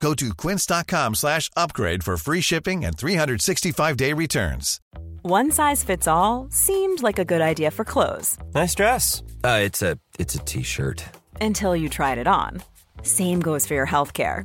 Go to quince.com slash upgrade for free shipping and 365-day returns. One size fits all seemed like a good idea for clothes Nice dress. Uh, it's a it's a t-shirt. until you tried it on. Same goes for your healthcare.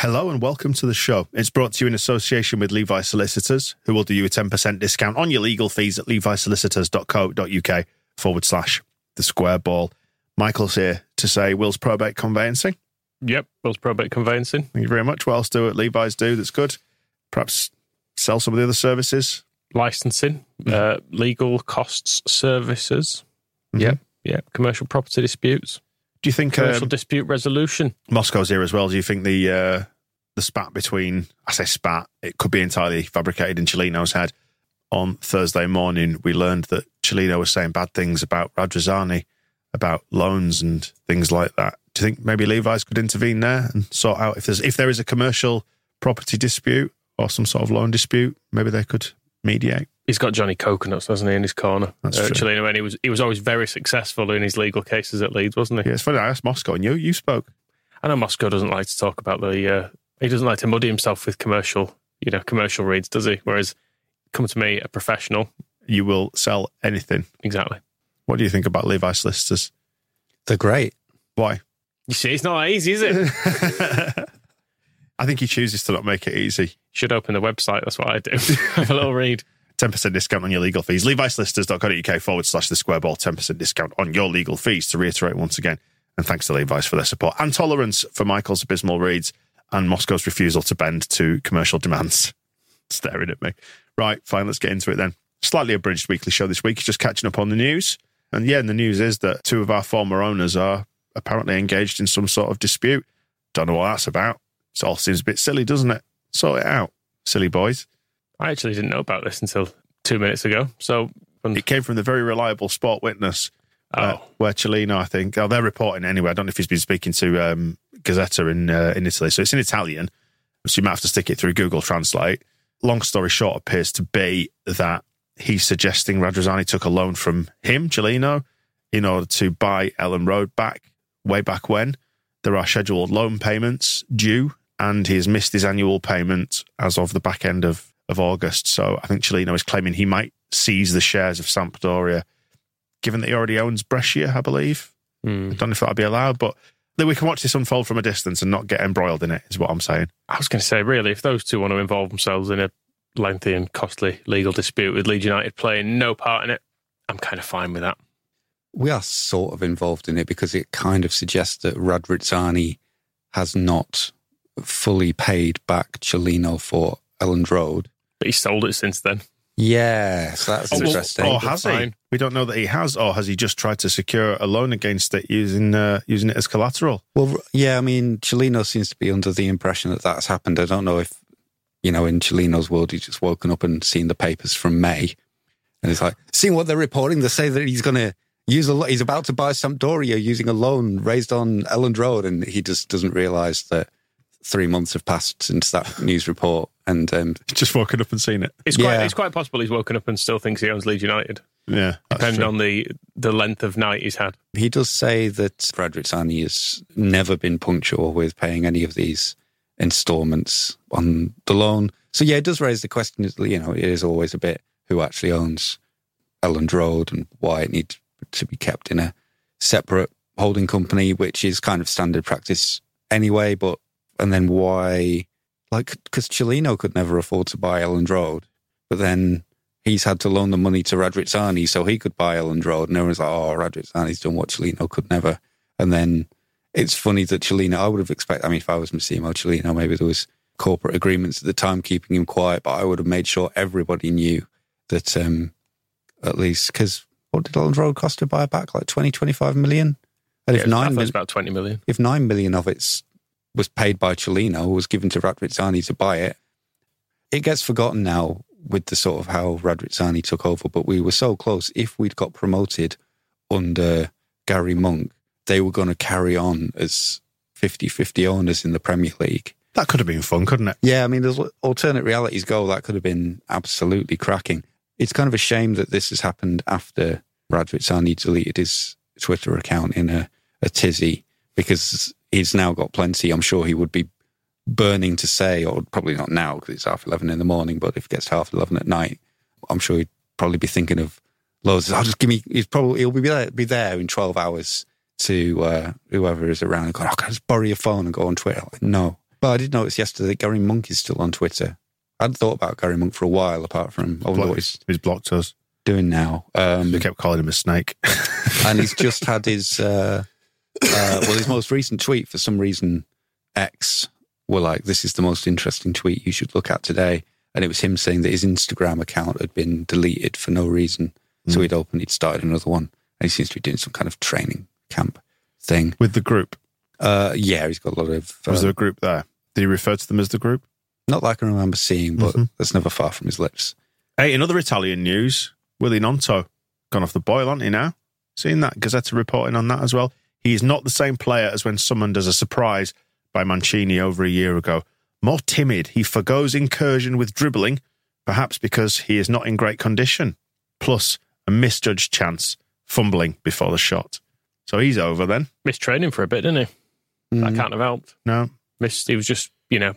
Hello and welcome to the show. It's brought to you in association with Levi Solicitors, who will do you a 10% discount on your legal fees at levisolicitors.co.uk forward slash the square ball. Michael's here to say Will's probate conveyancing. Yep, Will's probate conveyancing. Thank you very much. What else do at Levi's do that's good? Perhaps sell some of the other services. Licensing, uh, legal costs, services. Yep, yep. Commercial property disputes, Do you think commercial um, dispute resolution. Moscow's here as well? Do you think the uh, the spat between I say spat, it could be entirely fabricated in Cellino's head. On Thursday morning, we learned that Cellino was saying bad things about Radrizzani, about loans and things like that. Do you think maybe Levi's could intervene there and sort out if there's if there is a commercial property dispute or some sort of loan dispute, maybe they could mediate. He's got Johnny Coconuts, hasn't he, in his corner? That's uh, true. Cellino, and he was he was always very successful in his legal cases at Leeds, wasn't he? Yeah, it's funny. I asked Moscow and you you spoke. I know Moscow doesn't like to talk about the. Uh, he doesn't like to muddy himself with commercial, you know, commercial reads, does he? Whereas, come to me, a professional, You will sell anything. exactly. What do you think about Levi solicitors? They're great. Why? You see, it's not that easy, is it? I think he chooses to not make it easy. Should open the website. That's what I do. Have a little read. 10% discount on your legal fees. LeviSolicitors.co.uk forward slash the square ball. 10% discount on your legal fees to reiterate once again. And thanks to Levi's for their support and tolerance for Michael's abysmal reads and Moscow's refusal to bend to commercial demands. Staring at me. Right, fine, let's get into it then. Slightly abridged weekly show this week, just catching up on the news. And yeah, and the news is that two of our former owners are apparently engaged in some sort of dispute. Don't know what that's about. It all seems a bit silly, doesn't it? Sort it out, silly boys. I actually didn't know about this until two minutes ago. So, when, It came from the very reliable sport witness, uh, oh, where Cellino, I think, oh, they're reporting anyway. I don't know if he's been speaking to um, Gazzetta in uh, in Italy, so it's in Italian. So you might have to stick it through Google Translate. Long story short, appears to be that he's suggesting Radrizzani took a loan from him, Cellino, in order to buy Elland Road back way back when. There are scheduled loan payments due, and he has missed his annual payment as of the back end of, of August. So I think Cellino is claiming he might seize the shares of Sampdoria, given that he already owns Brescia, I believe. hmm. I don't know if that'll be allowed, but then we can watch this unfold from a distance and not get embroiled in it, is what I'm saying. I was going to say, really, if those two want to involve themselves in a lengthy and costly legal dispute with Leeds United playing no part in it, I'm kind of fine with that. We are sort of involved in it because it kind of suggests that Radrizzani has not fully paid back Cellino for Elland Road. But he sold it since then. Yes, that's Oh, well, interesting. Or has he? Fine. We don't know that he has, or has he just tried to secure a loan against it using uh, using it as collateral? Well, yeah, I mean, Cellino seems to be under the impression that that's happened. I don't know if, you know, in Cellino's world, he's just woken up and seen the papers from May. And it's like, seeing what they're reporting, they say that he's going to use a lo- he's about to buy Sampdoria using a loan raised on Elland Road. And he just doesn't realize that three months have passed since that news report. And um, Just woken up and seen it. It's quite, Yeah. it's quite possible he's woken up and still thinks he owns Leeds United, Yeah, that's depending on the, the length of night he's had. he does say that Radrizzani has never been punctual with paying any of these installments on the loan. So yeah, it does raise the question. You know, it is always a bit who actually owns Elland Road and why it needs to be kept in a separate holding company, which is kind of standard practice anyway. But and then why, like, because Cellino could never afford to buy Elland Road, but then he's had to loan the money to Radrizzani so he could buy Elland Road. And everyone's like, oh, Radrizzani's done what Cellino could never. And then it's funny that Cellino, I would have expected, I mean, if I was Massimo Cellino, maybe there was corporate agreements at the time keeping him quiet, but I would have made sure everybody knew that um, at least, because what did Elland Road cost to buy back? Like 20, 25 million? And Yeah, if nine, it mil- was about 20 million. if nine million of it was paid by Cellino, was given to Radrizzani to buy it, it gets forgotten now with the sort of how Radrizzani took over. But we were so close. If we'd got promoted under Gary Monk, they were going to carry on as 50-50 owners in the Premier League. That could have been fun, couldn't it? Yeah, I mean, there's alternate realities go. That could have been absolutely cracking. It's kind of a shame that this has happened after Radrizzani deleted his Twitter account in a, a tizzy because he's now got plenty. I'm sure he would be burning to say, or probably not now because it's half 11 in the morning, but if it gets half 11 at night, I'm sure he'd probably be thinking of loads. I'll just give me, he's probably, he'll be there, be there in 12 hours to uh, whoever is around and go, oh, can I just borrow your phone and go on Twitter? Like, no. But I did notice yesterday that Gary Monk is still on Twitter. I'd thought about Gary Monk for a while, apart from wonder what he's He's blocked us. doing now. Um, We kept calling him a snake. and he's just had his uh, uh, well, his most recent tweet. For some reason, X were like, "This is the most interesting tweet you should look at today," and it was him saying that his Instagram account had been deleted for no reason. So he'd opened, he'd started another one, and he seems to be doing some kind of training camp thing. With the group. Uh, yeah, he's got a lot of. Was uh, there a group there? Did he refer to them as the group? not like I remember seeing, but Mhm. that's never far from his lips. Hey, in other Italian news, Willy Gnonto gone off the boil, hasn't he now? Seen that? Gazzetta reporting on that as well. He's not the same player as when summoned as a surprise by Mancini over a year ago. More timid, he forgoes incursion with dribbling, perhaps because he is not in great condition. Plus, a misjudged chance, fumbling before the shot. So he's over then. Missed training for a bit, didn't he? That Mm. can't have helped. No, Missed. He was just, you know,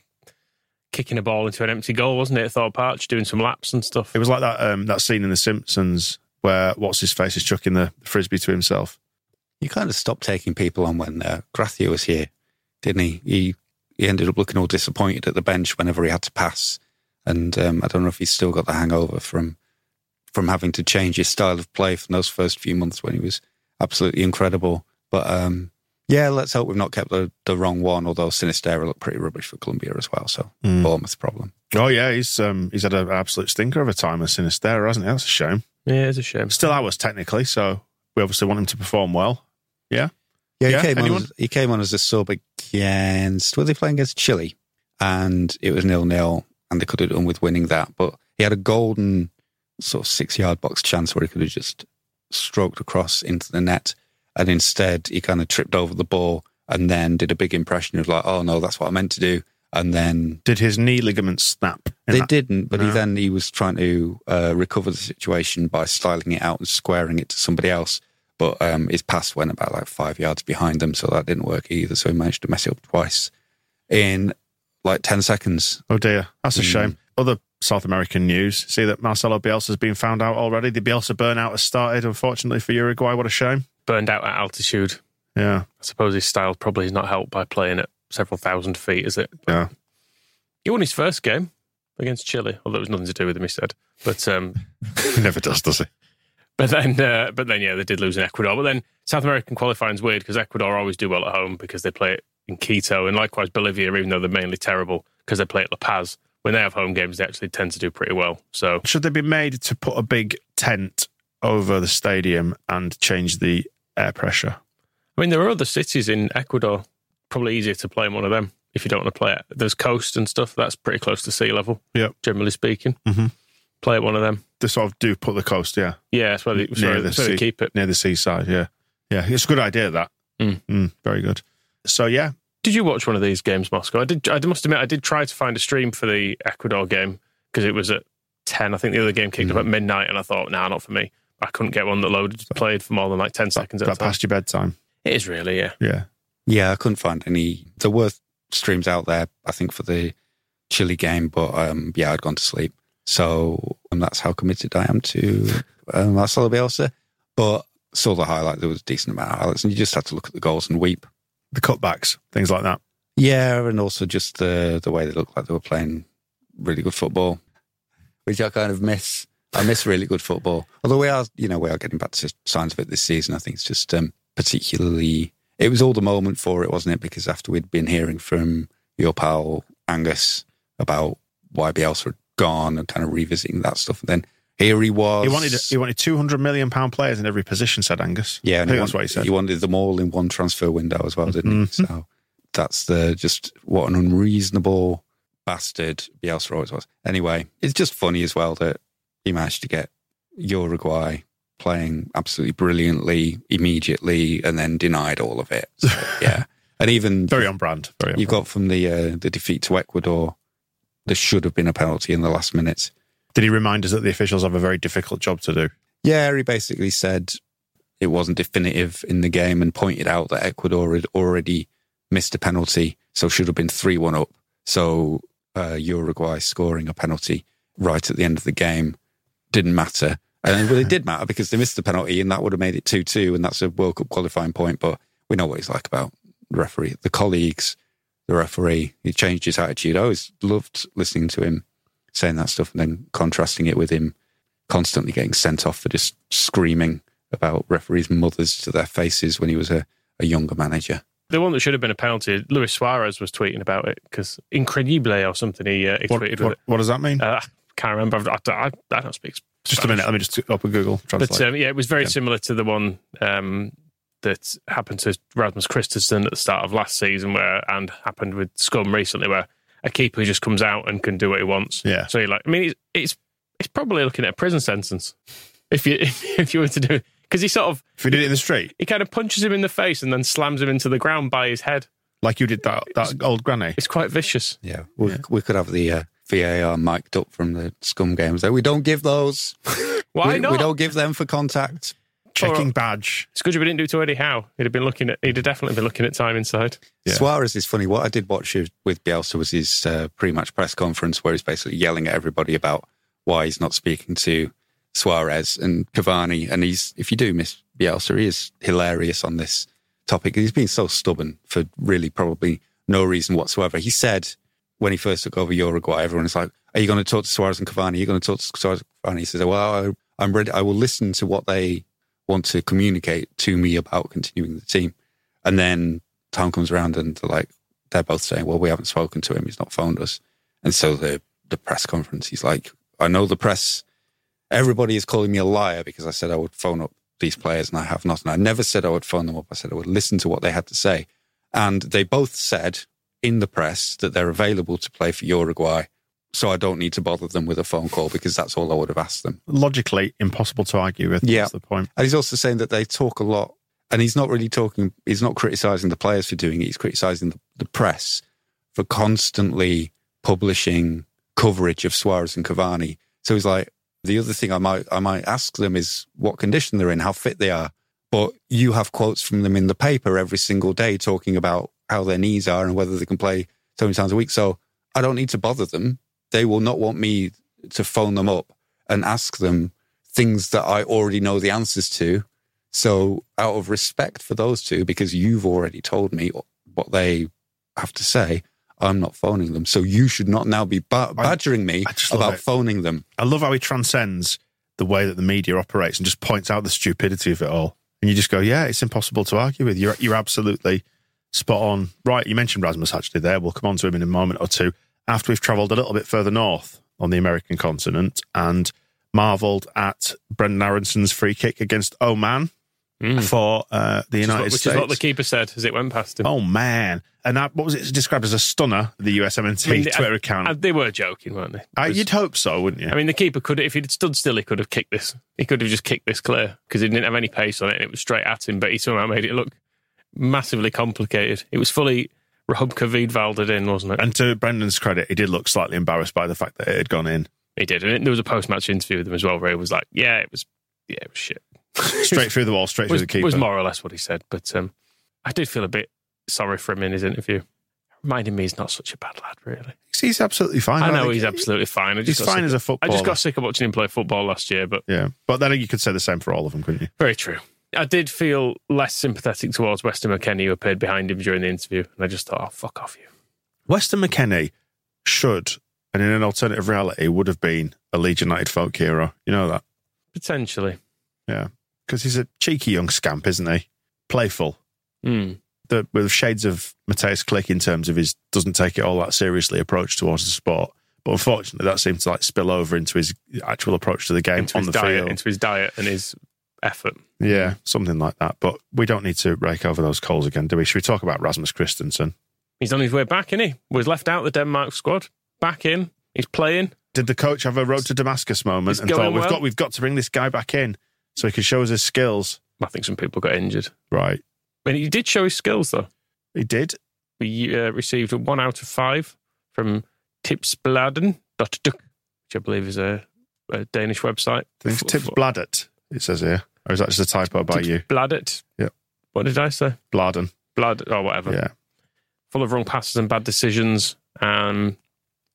kicking a ball into an empty goal, wasn't it? Thorpe Arch doing some laps and stuff. it was like that um, that scene in The Simpsons where what's his face is chucking the frisbee to himself. You kind of stopped taking people on when uh, Gracia was here, didn't he? He he ended up looking all disappointed at the bench whenever he had to pass, and um, I don't know if he's still got the hangover from from having to change his style of play from those first few months when he was absolutely incredible. But um, yeah, let's hope we've not kept the, the wrong one. Although Sinisterra looked pretty rubbish for Colombia as well, so Bournemouth problem. Oh yeah, he's um, he's had an absolute stinker of a time at Sinisterra, hasn't he? That's a shame. Yeah, it's a shame. Still ours technically, so we obviously want him to perform well. Yeah, Yeah, he Yeah, came on. As, he came on as a sub against. Were they playing against Chile? And it was nil nil, and they could have done with winning that. But he had a golden sort of six yard box chance where he could have just stroked across into the net, and instead he kind of tripped over the ball and then did a big impression of like, oh no, that's what I meant to do, and then did his knee ligament snap? they that? didn't, but he then he was trying to uh, recover the situation by styling it out and squaring it to somebody else. But um, his pass went about like five yards behind them, so that didn't work either. So he managed to mess it up twice in like ten seconds. Oh dear, that's a Mm. shame. Other South American news: see that Marcelo Bielsa's been found out already. The Bielsa burnout has started. Unfortunately for Uruguay, what a shame. Burned out at altitude. Yeah, I suppose his style probably is not helped by playing at several thousand feet, is it? yeah. He won his first game against Chile, although it was nothing to do with him, he said. But um, He never does, does he? But then uh, but then yeah, they did lose in Ecuador. But then South American qualifying is weird because Ecuador always do well at home because they play it in Quito, and likewise Bolivia, even though they're mainly terrible because they play at La Paz. When they have home games, they actually tend to do pretty well. So Should they be made to put a big tent over the stadium and change the air pressure? I mean, there are other cities in Ecuador. Probably easier to play in one of them if you don't want to play it. There's coast and stuff that's pretty close to sea level. Yeah, generally speaking. Mhm. Play at one of them. They sort of do put the coast, yeah, Yeah, that's where they, that's where, the that's where they keep it. near the seaside. Yeah, yeah. It's a good idea. That. Mm. Mm, very good. So yeah, Did you watch one of these games, Moscow? I did. I must admit, I did try to find a stream for the Ecuador game because it was at ten. I think the other game kicked Mm. up at midnight, and I thought, nah, not for me. I couldn't get one that loaded played for more than like ten seconds at that time. past your bedtime. It is really, yeah. Yeah. Yeah, I couldn't find any. There were streams out there, I think, for the Chile game, but um, yeah, I'd gone to sleep. So um, that's how committed I am to um, Marcelo Bielsa. But saw the highlight. There was a decent amount of highlights, and you just had to look at the goals and weep. The cutbacks, things like that. Yeah, and also just the the way they looked like they were playing really good football, which I kind of miss. I miss really good football. Although we are, you know, we are getting back to signs of it this season. I think it's just um, particularly. It was all the moment for it, wasn't it? Because after we'd been hearing from your pal Angus about why Bielsa had gone and kind of revisiting that stuff, and then here he was. He wanted he wanted two hundred million pound players in every position. Said Angus. Yeah, I think he that's what he said. He wanted them all in one transfer window as well, didn't Mhm. he? So that's the just what an unreasonable bastard Bielsa always was. Anyway, it's just funny as well that he managed to get Uruguay playing absolutely brilliantly immediately and then denied all of it. So, yeah, and even Very on brand. Very on you brand. got from the uh, the defeat to Ecuador, there should have been a penalty in the last minutes. Did he remind us that the officials have a very difficult job to do? Yeah, he basically said it wasn't definitive in the game and pointed out that Ecuador had already missed a penalty, so should have been 3 1 up. So uh, Uruguay scoring a penalty right at the end of the game didn't matter. And well, it did matter because they missed the penalty and that would have made it 2 2, and that's a World Cup qualifying point. But we know what he's like about the referee, the colleagues, the referee. He changed his attitude. I always loved listening to him saying that stuff and then contrasting it with him constantly getting sent off for just screaming about referees' mothers to their faces when he was a, a younger manager. The one that should have been a penalty, Luis Suarez was tweeting about it because Incredible or something he, uh, he What, tweeted what, with what does that mean? it. Uh, can't remember. I, I, I don't speak. just a minute. Let me just open Google Translate. But um, yeah, it was very Yeah. similar to the one um, that happened to Rasmus Kristensen at the start of last season, where and happened with Scum recently, where a keeper just comes out and can do what he wants. Yeah. So you're like, I mean, it's it's, it's probably looking at a prison sentence if you if you were to do it because he sort of if we did it in the street, he kind of punches him in the face and then slams him into the ground by his head. like you did that that old granny. It's quite vicious. Yeah, we, we could have the uh, VAR mic'd up from the scum games. Though we don't give those. Why we, not? We don't give them for contact. Checking badge. It's good we didn't do it to Eddie Howe. He'd have been looking at. He'd have definitely been looking at time inside. Yeah. Suarez is funny. What I did watch with Bielsa was his uh, pre-match press conference where he's basically yelling at everybody about why he's not speaking to Suarez and Cavani. And he's, if you do miss Bielsa, he is hilarious on this topic. He's been so stubborn for really probably no reason whatsoever. He said when he first took over Uruguay, everyone was like, "Are you going to talk to Suarez and Cavani? Are you going to talk to Suarez and Cavani?" He says, "Well, I, I'm ready. I will listen to what they want to communicate to me about continuing the team." And then time comes around, and they're like, they're both saying, "Well, we haven't spoken to him. He's not phoned us." And so the the press conference, he's like, "I know the press. Everybody is calling me a liar because I said I would phone up these players, and I have not. And I never said I would phone them up. I said I would listen to what they had to say." And they both said in the press that they're available to play for Uruguay. So I don't need to bother them with a phone call because that's all I would have asked them. Logically impossible to argue with. Yeah. That's the point. And he's also saying that they talk a lot, and he's not really talking, he's not criticizing the players for doing it, he's criticizing the, the press for constantly publishing coverage of Suarez and Cavani. So he's like, the other thing I might, I might ask them is what condition they're in, how fit they are. But you have quotes from them in the paper every single day talking about how their knees are and whether they can play so many times a week. So I don't need to bother them. They will not want me to phone them up and ask them things that I already know the answers to. So, out of respect for those two, because you've already told me what they have to say, I'm not phoning them. So, you should not now be ba- badgering me about it. phoning them. I love how he transcends the way that the media operates and just points out the stupidity of it all. And you just go, yeah, it's impossible to argue with. You're, you're absolutely spot on. Right, you mentioned Rasmus actually there. We'll come on to him in a moment or two after we've travelled a little bit further north on the American continent and marvelled at Brenden Aaronson's free kick against Oman for uh, the Which, is United what, which States. is what the keeper said as it went past him. Oh man! And that, what was it described as a stunner? The USMNT I mean, Twitter I- account. I- they were joking, weren't they? Uh, you'd hope so, wouldn't you? I mean, the keeper could, if he'd stood still, he could have kicked this. He could have just kicked this clear because he didn't have any pace on it, and it was straight at him. But he somehow made it look massively complicated. It was fully Rob Wiedwalded in, wasn't it? and to Brenden's credit, he did look slightly embarrassed by the fact that it had gone in. he did, and there was a post-match interview with him as well, where he was like, "Yeah, it was, yeah, it was shit." Straight through the wall, straight was, through the keeper. It was more or less what he said. But um, I did feel a bit sorry for him in his interview. Reminding me he's not such a bad lad, really. He's absolutely fine. I know think he's absolutely fine. He's fine sick- as a footballer. I just got sick of watching him play football last year, but Yeah, but then you could say the same for all of them, couldn't you? very true. I did feel less sympathetic towards Weston McKennie, who appeared behind him during the interview, and I just thought, "Oh, fuck off you." Weston McKennie should and in an alternative reality would have been a Leeds United folk hero. You know that? Potentially. Yeah. Because he's a cheeky young scamp, isn't he? Playful. Hmm. The, with shades of Mateusz Klich in terms of his doesn't take it all that seriously approach towards the sport. But unfortunately, that seemed to like spill over into his actual approach to the game Into on the diet, field. into his diet and his effort. Yeah, something like that. But we don't need to rake over those coals again, do we? Should we talk about Rasmus Kristensen? He's on his way back, isn't he? Was left out of the Denmark squad. Back in. He's playing. Did the coach have a road to Damascus moment It's and thought we've well. got we've got to bring this guy back in so he can show us his skills? I think some people got injured. Right, I mean, he did show his skills, though. he did. We uh, received a one out of five from tipsbladen.dk, which I believe is a, a Danish website. I think it's Tips Bladet. It says here, or is that just a typo by you? Bladet. Yep. What did I say? Bladen. Blood or whatever. Yeah, Full of wrong passes and bad decisions. Um,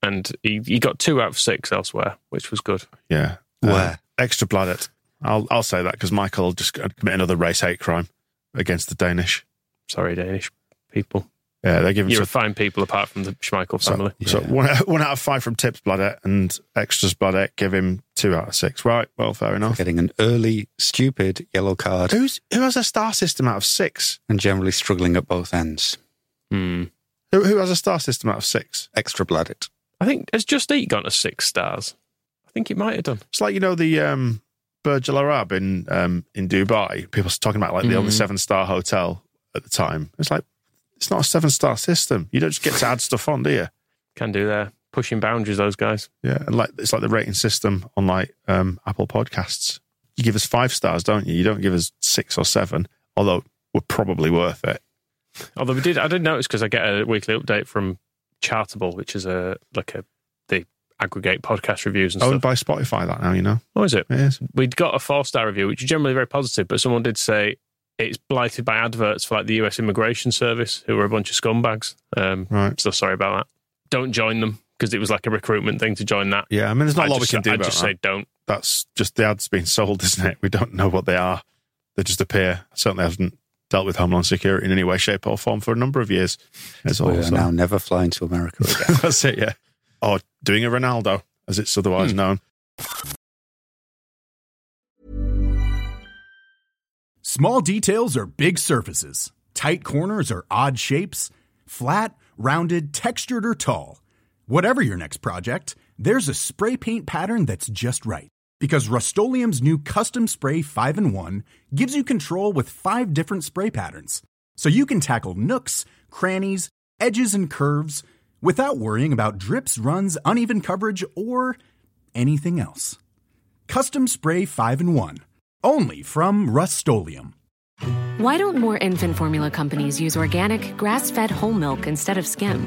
and he, he got two out of six elsewhere, which was good. yeah. Where? Uh, extra Bladet. I'll I'll say that because Michael will just commit another race hate crime against the Danish. Sorry, Danish people. Yeah, they're giving. You're some, fine people apart from the Schmeichel family. So, so one, one out of five from Tips Bladet and extras Bladet give him two out of six. Right, well, fair enough. Getting an early, stupid yellow card Who's who has a star system out of six? and generally struggling at both ends. Hmm. Who, who has a star system out of six? Extra blooded. I think has Just Eat gone to six stars? I think it might have done. It's like you know the um, Burj Al Arab in um, in Dubai. People are talking about like the only Mhm. seven star hotel at the time. It's like it's not a seven star system. You don't just get to add stuff on, do you? Can do there. Pushing boundaries, those guys. Yeah, and like it's like the rating system on like um, Apple Podcasts. You give us five stars, don't you? You don't give us six or seven. Although we're probably worth it. Although we did, I did notice because I get a weekly update from Chartable, which is a like a they aggregate podcast reviews and Owned stuff. by Spotify, that now you know. What is it? It is. We'd got a four star review, which is generally very positive, but someone did say it's blighted by adverts for like the US Immigration Service, who are a bunch of scumbags. Um, Right. so sorry about that. Don't join them because it was like a recruitment thing to join that. Yeah, I mean, there's not a I'd lot we can do I'd about just that. say don't. that's just the ads being sold, isn't it? We don't know what they are. They just appear. Certainly haven't dealt with Homeland Security in any way, shape, or form for a number of years. It's We are so- now never flying to America again. That's it, yeah. Or doing a Ronaldo, as it's otherwise Hmm. known. Small details are big surfaces. Tight corners are odd shapes. Flat, rounded, textured, or tall. Whatever your next project, there's a spray paint pattern that's just right. Because Rust new Custom Spray 5 in 1 gives you control with five different spray patterns. So you can tackle nooks, crannies, edges, and curves without worrying about drips, runs, uneven coverage, or anything else. Custom Spray 5 in 1. Only from Rust Why don't more infant formula companies use organic, grass fed whole milk instead of skim?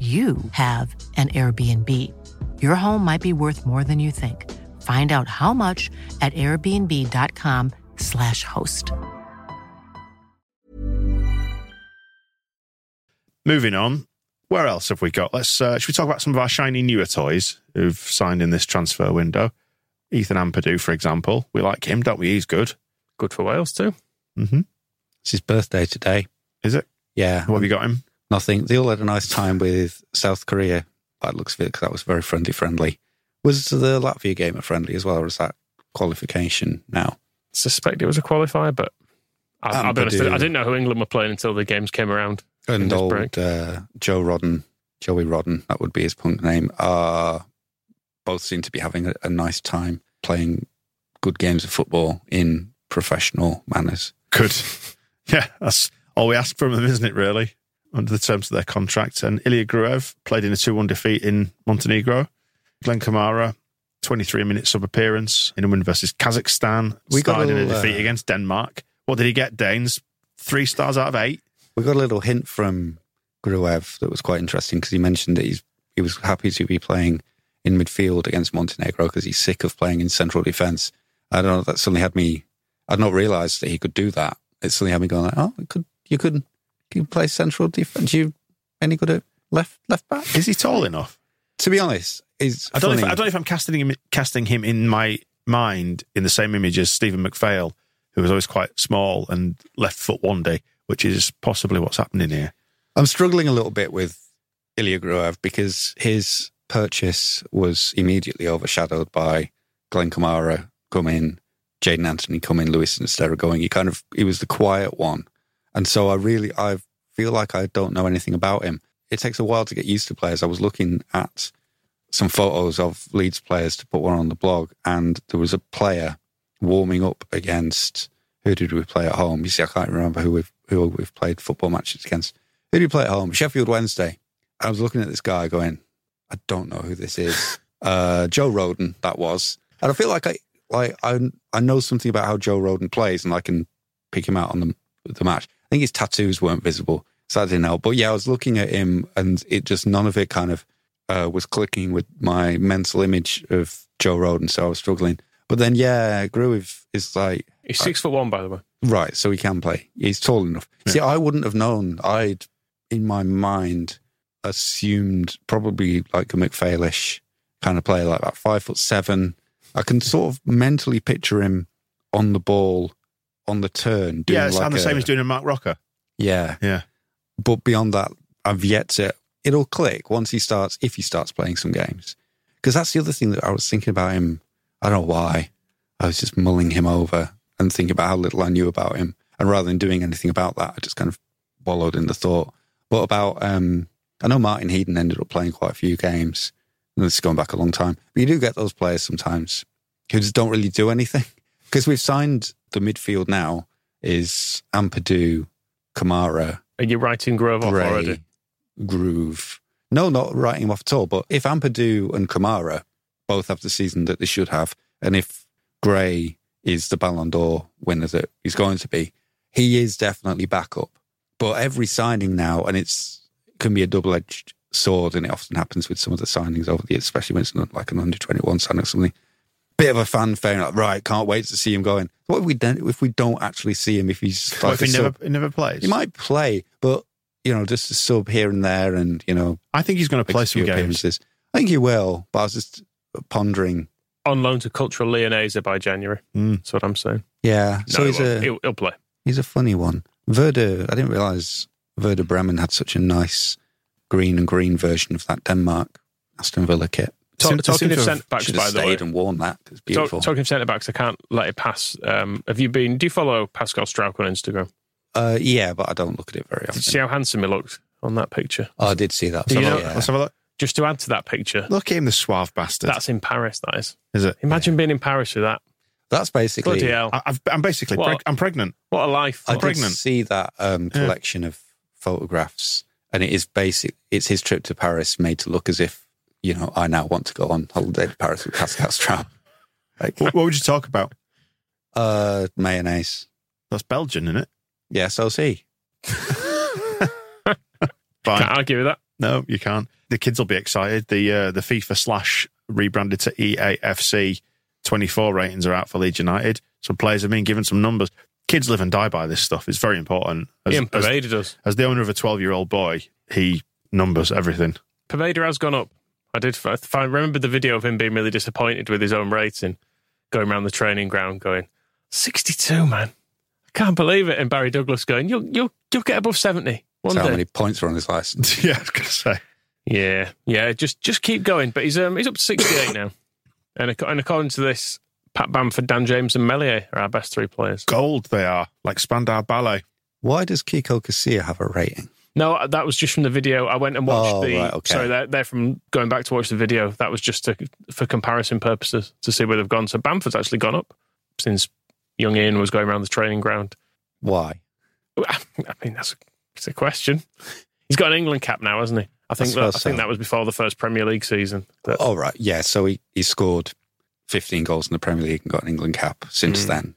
you have an Airbnb. Your home might be worth more than you think. Find out how much at airbnb.com/slash host. Moving on. Where else have we got? Let's uh, should we talk about some of our shiny newer toys who've signed in this transfer window? Ethan Ampadu, for example. We like him, don't we? He's good. Good for Wales too. Mm-hmm. It's his birthday today. Is it? Yeah. What have you got him? Nothing. They all had a nice time with South Korea. That looks of it, 'cause that was very friendly. Friendly. Was the Latvia game a friendly as well, or is that qualification now? Suspect it was a qualifier, but I, I'll be honest, I didn't know who England were playing until the games came around. And old uh, Joe Rodon, Joey Rodden, that would be his punk name. Uh, both seem to be having a, a nice time playing good games of football in professional manners. Good. Yeah, that's all we ask from them, isn't it, really? Under the terms of their contract. And Ilya Gruev played in a 2 1 defeat in Montenegro. Glenn Kamara, 23 minute sub appearance in a win versus Kazakhstan. We got started a in a little, defeat uh, against Denmark. What did he get, Danes? Three stars out of eight. We got a little hint from Gruev that was quite interesting because he mentioned that he's he was happy to be playing in midfield against Montenegro because he's sick of playing in central defence. I don't know. That suddenly had me. I'd not realised that he could do that. It suddenly had me going like, oh, it could you could you play central defence? You any good at left left back? Is he tall enough? To be honest, is I don't, know if. I don't know if I'm casting him, casting him in my mind in the same image as Stephen McPhail, who was always quite small and left foot one day, which is possibly what's happening here. I'm struggling a little bit with Ilya Gruev because his purchase was immediately overshadowed by Glenn Kamara come in, Jaidon Anthony come in, Lewis instead of going. He kind of he was the quiet one, and so I really I feel like I don't know anything about him. It takes a while to get used to players. I was looking at some photos of Leeds players to put one on the blog, and there was a player warming up against who did we play at home? You see, I can't remember who we've who we've played football matches against. Who did we play at home? Sheffield Wednesday. I was looking at this guy going, I don't know who this is. uh, Joe Rodon, that was. And I feel like I like I I know something about how Joe Rodon plays, and I can pick him out on the the match. I think his tattoos weren't visible, so that didn't help. But yeah, I was looking at him, and it just none of it kind of uh, was clicking with my mental image of Joe Rodon, so I was struggling. But then, yeah, Gruev is like He's six foot one, by the way. Right, so he can play. He's tall enough. See, I wouldn't have known. I'd, in my mind, assumed probably like a McPhailish kind of player, like that, five foot seven. I can sort of mentally picture him on the ball, on the turn. Doing yeah, it's like the a- same as doing a Mark Rocker. Yeah, Yeah. but beyond that, I've yet to. It'll click once he starts, if he starts playing some games. Because that's the other thing that I was thinking about him. I don't know why. I was just mulling him over and thinking about how little I knew about him. And rather than doing anything about that, I just kind of wallowed in the thought. But about, um, I know Martin Hiden ended up playing quite a few games. And this is going back a long time. But you do get those players sometimes who just don't really do anything. Because we've signed the midfield now is Ampadu, Kamara, Are you writing Gruev off already? Groove. No, not writing him off at all. But if Ampadu and Kamara both have the season that they should have, and if Gray is the Ballon d'Or winner that he's going to be, he is definitely backup. But every signing now, and it's can be a double edged sword, and it often happens with some of the signings over the years, especially when it's not like an under twenty one signing or something. Bit of a fanfare, like right, can't wait to see him going. What if we don't? If we don't actually see him, if he's What like if a he never, he never plays? He might play, but you know, just a sub here and there, and you know, I think he's going to play some few games. appearances. I think he will, but I was just pondering. On loan to Cultural Leonesa by January. Mm. That's what I'm saying. Yeah, No, so he he's won't. a he'll, he'll play. he's a funny one. Werder, I didn't realize Werder Bremen had such a nice green and green version of that Denmark Aston Villa kit. Talk, Seem- talking seem of to have- centre backs, Should by have the way. stayed and worn that. It's Talk, beautiful. talking of centre backs, I can't let it pass. Um, have you been? Do you follow Pascal Struijk on Instagram? Uh, yeah, but I don't look at it very Did often. you see how handsome he looked on that picture? Oh, I did see that. You So, know- yeah. Let's have a look. Just to add to that picture, Look at him, the suave bastard. that's in Paris. That is. is it? Imagine being in Paris with that. That's basically. Bloody hell! I, I've, I'm basically preg- I'm pregnant. What a life! I What- did pregnant. see that um, Yeah. collection of photographs, and it is basic. It's his trip to Paris made to look as if you know I now want to go on holiday to Paris with Pascal Struijk. Like, what, what would you talk about? uh, mayonnaise. That's Belgian, isn't it? Yeah, so is he. Fine. Can't argue with that. No, you can't. The kids will be excited. The uh, the FIFA slash rebranded to EAFC 24 ratings are out for Leeds United. Some players have been given some numbers. Kids live and die by this stuff. It's very important. As, Ian as, Poveda does. as the owner of a 12 year old boy, he numbers everything. Poveda has gone up. I did. I f- I remember the video of him being really disappointed with his own rating, going around the training ground, going sixty-two, man. I can't believe it. And Barry Douglas going, "You'll you'll you'll get above seventy one So how many points are on his license? yeah, I was going to say. Yeah, yeah. Just just keep going. But he's um he's up to sixty-eight now, and ac- and according to this, Pat Bamford, Dan James, and Meslier are our best three players. Gold they are, like Spandau Ballet. Why does Kiko Casilla have a rating? No, that was just from the video. I went and watched Oh, the. right, okay. Sorry, they're, they're from going back to watch the video. That was just to, for comparison purposes to see where they've gone. So Bamford's actually gone up. since young Ian was going around the training ground. Why? I mean, that's a, that's a question. He's got an England cap now, hasn't he? I think I that, I think so. that was before the first Premier League season. That- Oh, right. Yeah. So he, he scored 15 goals in the Premier League and got an England cap since Mm. then.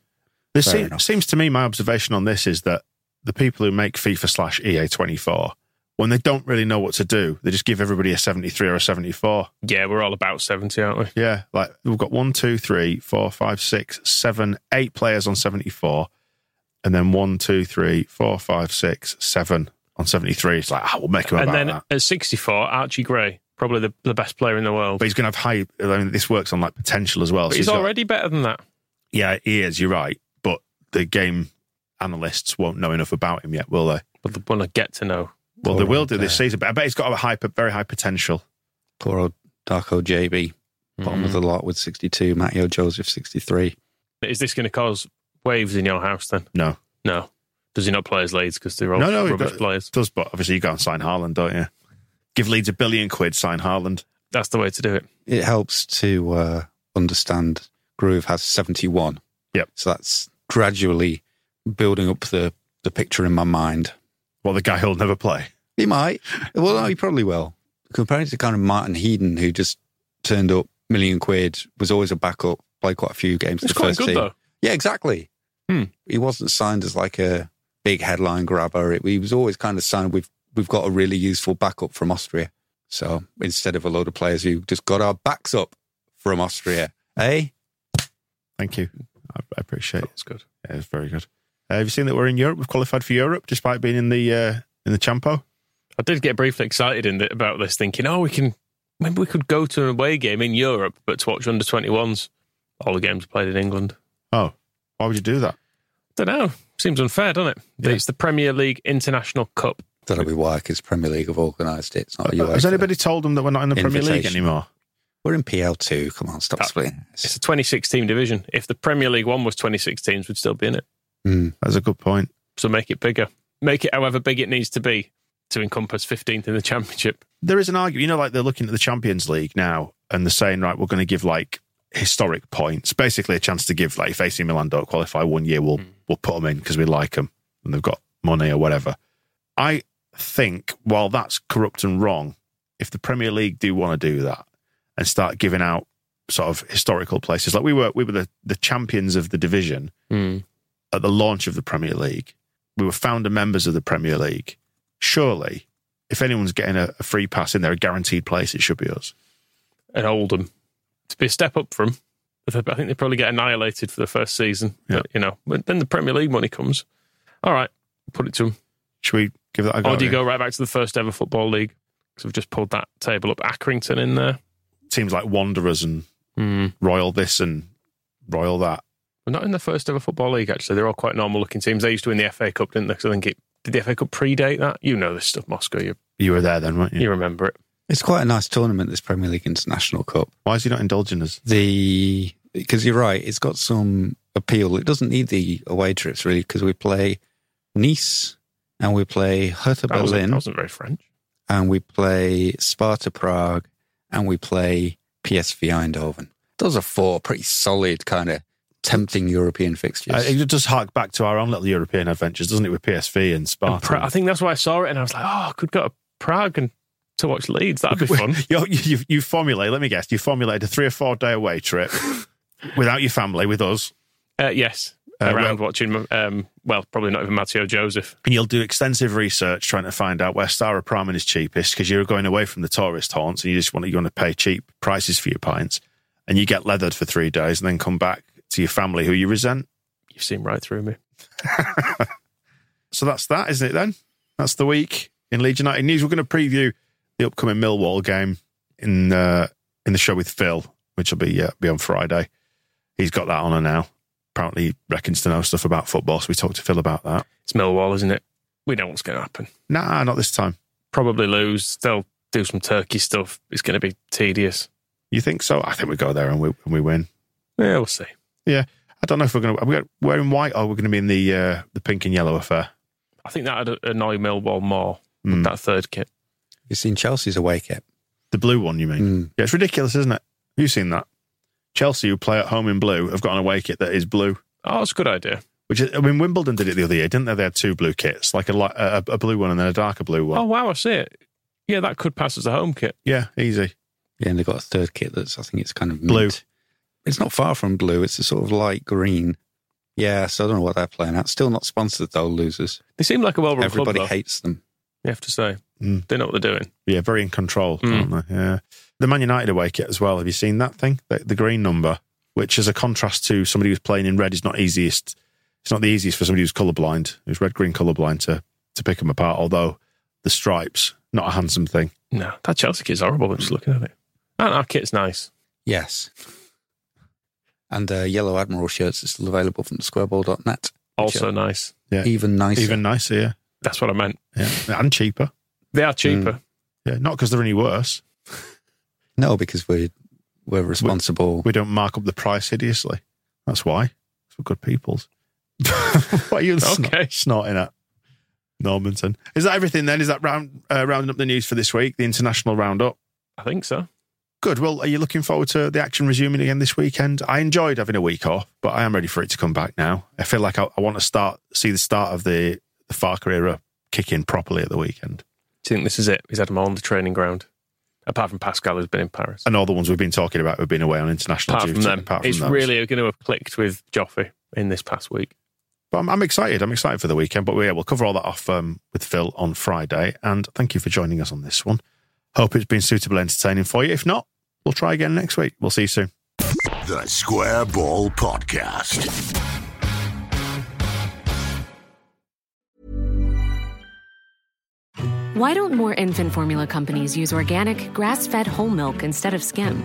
This Fair se- seems to me my observation on this is that the people who make FIFA slash EA twenty four, when they don't really know what to do, they just give everybody a seventy three or a seventy four. yeah, we're all about 70, aren't we? Yeah, like we've got one, two, three, four, five, six, seven, eight players on seventy four, and then one, two, three, four, five, six, seven on seventy three. It's like ah, we'll make them And then that. at 64, Archie Gray, probably the, the best player in the world. But he's going to have high. I mean, this works on like potential as well. So he's got- already better than that. yeah, he is. You're right, but the game analysts won't know enough about him yet, will they? But they want to get to know. Well, they will old, do this uh, season, but I bet he's got a high, very high potential. Poor old Darko Gyabi, bottom Mm. of the lot with 62, Mateo Joseph 63. Is this going to cause waves in your house then? No, No. Does he not play as Leeds because they're all no, no, he rubbish does, players? does. But obviously, you go and sign Haaland, don't you? Give Leeds a billion quid, sign Haaland. That's the way to do it. It helps to uh, understand Gruev has 71. Yep. So that's gradually building up the, the picture in my mind. Well, the guy who'll never play. He might. Well, no, he probably will. Comparing to kind of Martin Hiden, who just turned up million quid, was always a backup, played quite a few games. It's the quite first good team. though. Yeah, exactly. Hmm. He wasn't signed as like a big headline grabber. It, he was always kind of signed. We've we've got a really useful backup from Austria. So instead of a load of players who just got our backs up from Austria, eh? Thank you. I, I appreciate it. That's good. Yeah, it's very good. Uh, have you seen that we're in Europe? We've qualified for Europe despite being in the uh, in the Champo. I did get briefly excited in the, about this, thinking, oh, we can maybe we could go to an away game in Europe, but to watch under 21s. All the games played in England. Oh, why would you do that? Don't know. Seems unfair, doesn't it? Yeah. It's the Premier League International Cup. That'll be why, because Premier League have organised it. It's not Uh, Has anybody told them that we're not in the Premier League anymore? We're in PL2. Come on, stop Ah, splitting. It's a 26 team division. If the Premier League one was 26 teams, we'd still be in it. Mm. That's a good point. So make it bigger. Make it however big it needs to be to encompass 15th in the Championship. There is an argument. You know, like they're looking at the Champions League now, and they're saying, right, we're going to give like historic points, basically a chance to give like if AC Milan don't qualify one year, we'll we'll put them in because we like them and they've got money or whatever. I think while that's corrupt and wrong, if the Premier League do want to do that and start giving out sort of historical places, like we were, we were the, the champions of the division at the launch of the Premier League. We were founder members of the Premier League. Surely, if anyone's getting a, a free pass in there, a guaranteed place, it should be us. And Oldham. To be a step up from, I think they probably get annihilated for the first season. Yeah. But, you know, when then the Premier League money comes. All right, put it to them. Should we give that a go? Or do you go right back to the first ever Football League? Because we've just pulled that table up. Accrington in there. Teams like Wanderers and Mm. Royal this and Royal that. We're not in the first ever Football League, actually. They're all quite normal looking teams. They used to win the FA Cup, didn't they? 'Cause I think it, did the FA Cup predate that? You know this stuff, Moscow. You, You were there then, weren't you? you remember it. It's quite a nice tournament, this Premier League International Cup. Why is he not indulging us? The because you're right, it's got some appeal. It doesn't need the away trips really because we play Nice and we play Hertha That wasn't, Berlin that wasn't very French. and we play Sparta Prague and we play PSV Eindhoven. Those are four pretty solid kind of tempting European fixtures. Uh, it just hark back to our own little European adventures, doesn't it, with PSV and And Sparta? Pra- I think that's why I saw it and I was like, oh, I could go to Prague and to watch Leeds. That'd be fun. you, you, you formulate, let me guess, you formulated a three or four day away trip without your family, with us, Uh, yes. Uh, Around well- watching, um, well, probably not even Mateo Joseph. and you'll do extensive research trying to find out where Staropramen is cheapest because you're going away from the tourist haunts and you just want you want to pay cheap prices for your pints and you get leathered for three days and then come back to your family who you resent. You've seen right through me. So that's that, isn't it then? That's the week in Leeds United news. We're going to preview the upcoming Millwall game in uh, in the show with Phil, which will be uh, be on Friday. He's got that on her now. Apparently, he reckons to know stuff about football, so we talked to Phil about that. It's Millwall, isn't it? We know what's going to happen. Nah, not this time. Probably lose. They'll do some Turkey stuff. It's going to be tedious. You think so? I think we go there and we and we win. Yeah, we'll see. Yeah, I don't know if we're going to. Are we wearing white or we're going to be in the uh, the pink and yellow affair? I think that would annoy Millwall more Mm. that third kit. You've seen Chelsea's away kit. The blue one, you mean? Mm. Yeah, it's ridiculous, isn't it? Have you seen that? Chelsea, who play at home in blue, have got an away kit that is blue. Oh, it's a good idea. Which is, I mean, Wimbledon did it the other year, didn't they? They had two blue kits, like a, a, a blue one and then a darker blue one. Oh, wow, I see it. Yeah, that could pass as a home kit. Yeah, easy. Yeah, and they've got a third kit that's I think it's kind of Blue. Mint. It's not far from blue. It's a sort of light green. Yeah, so I don't know what they're playing at. Still not sponsored though, losers. They seem like a well run club. Everybody though, hates them. You have to say. Mm. They know what they're doing. Yeah, very in control, Mm. aren't they? Yeah. The Man United away kit as well. Have you seen that thing? The, the green number, which is a contrast to somebody who's playing in red is not easiest. It's not the easiest for somebody who's colourblind, who's red green colourblind to to pick them apart. Although the stripes, not a handsome thing. No, that Chelsea kit's horrible. I'm just looking at it. And our kit's nice. Yes. And uh, Yellow Admiral shirts are still available from squareball.net. Also nice. Yeah, Even nicer. even nicer. Yeah, That's what I meant. yeah, and cheaper. They are cheaper. Yeah, not because they're any worse. No, because we're we're responsible. We don't mark up the price hideously. That's why. For good peoples. what are you snort- Okay. snorting at, Normanton? Is that everything then? Is that round, uh, rounding up the news for this week, the international roundup? I think so. Good. Well, are you looking forward to the action resuming again this weekend? I enjoyed having a week off, but I am ready for it to come back now. I feel like I, I want to start see the start of the, the Farke era kick in properly at the weekend. Do you think this is it? He's had them all on the training ground. Apart from Pascal, who's been in Paris. And all the ones we've been talking about who've been away on international Apart from them, apart from it's those. really going to have clicked with Joffrey in this past week. But I'm, I'm excited. I'm excited for the weekend. But yeah, we'll cover all that off um, with Phil on Friday. And thank you for joining us on this one. Hope it's been suitably entertaining for you. If not, we'll try again next week. We'll see you soon. The Square Ball Podcast. Why don't more infant formula companies use organic, grass fed whole milk instead of skim?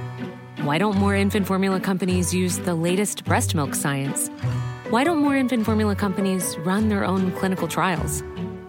Why don't more infant formula companies use the latest breast milk science? Why don't more infant formula companies run their own clinical trials?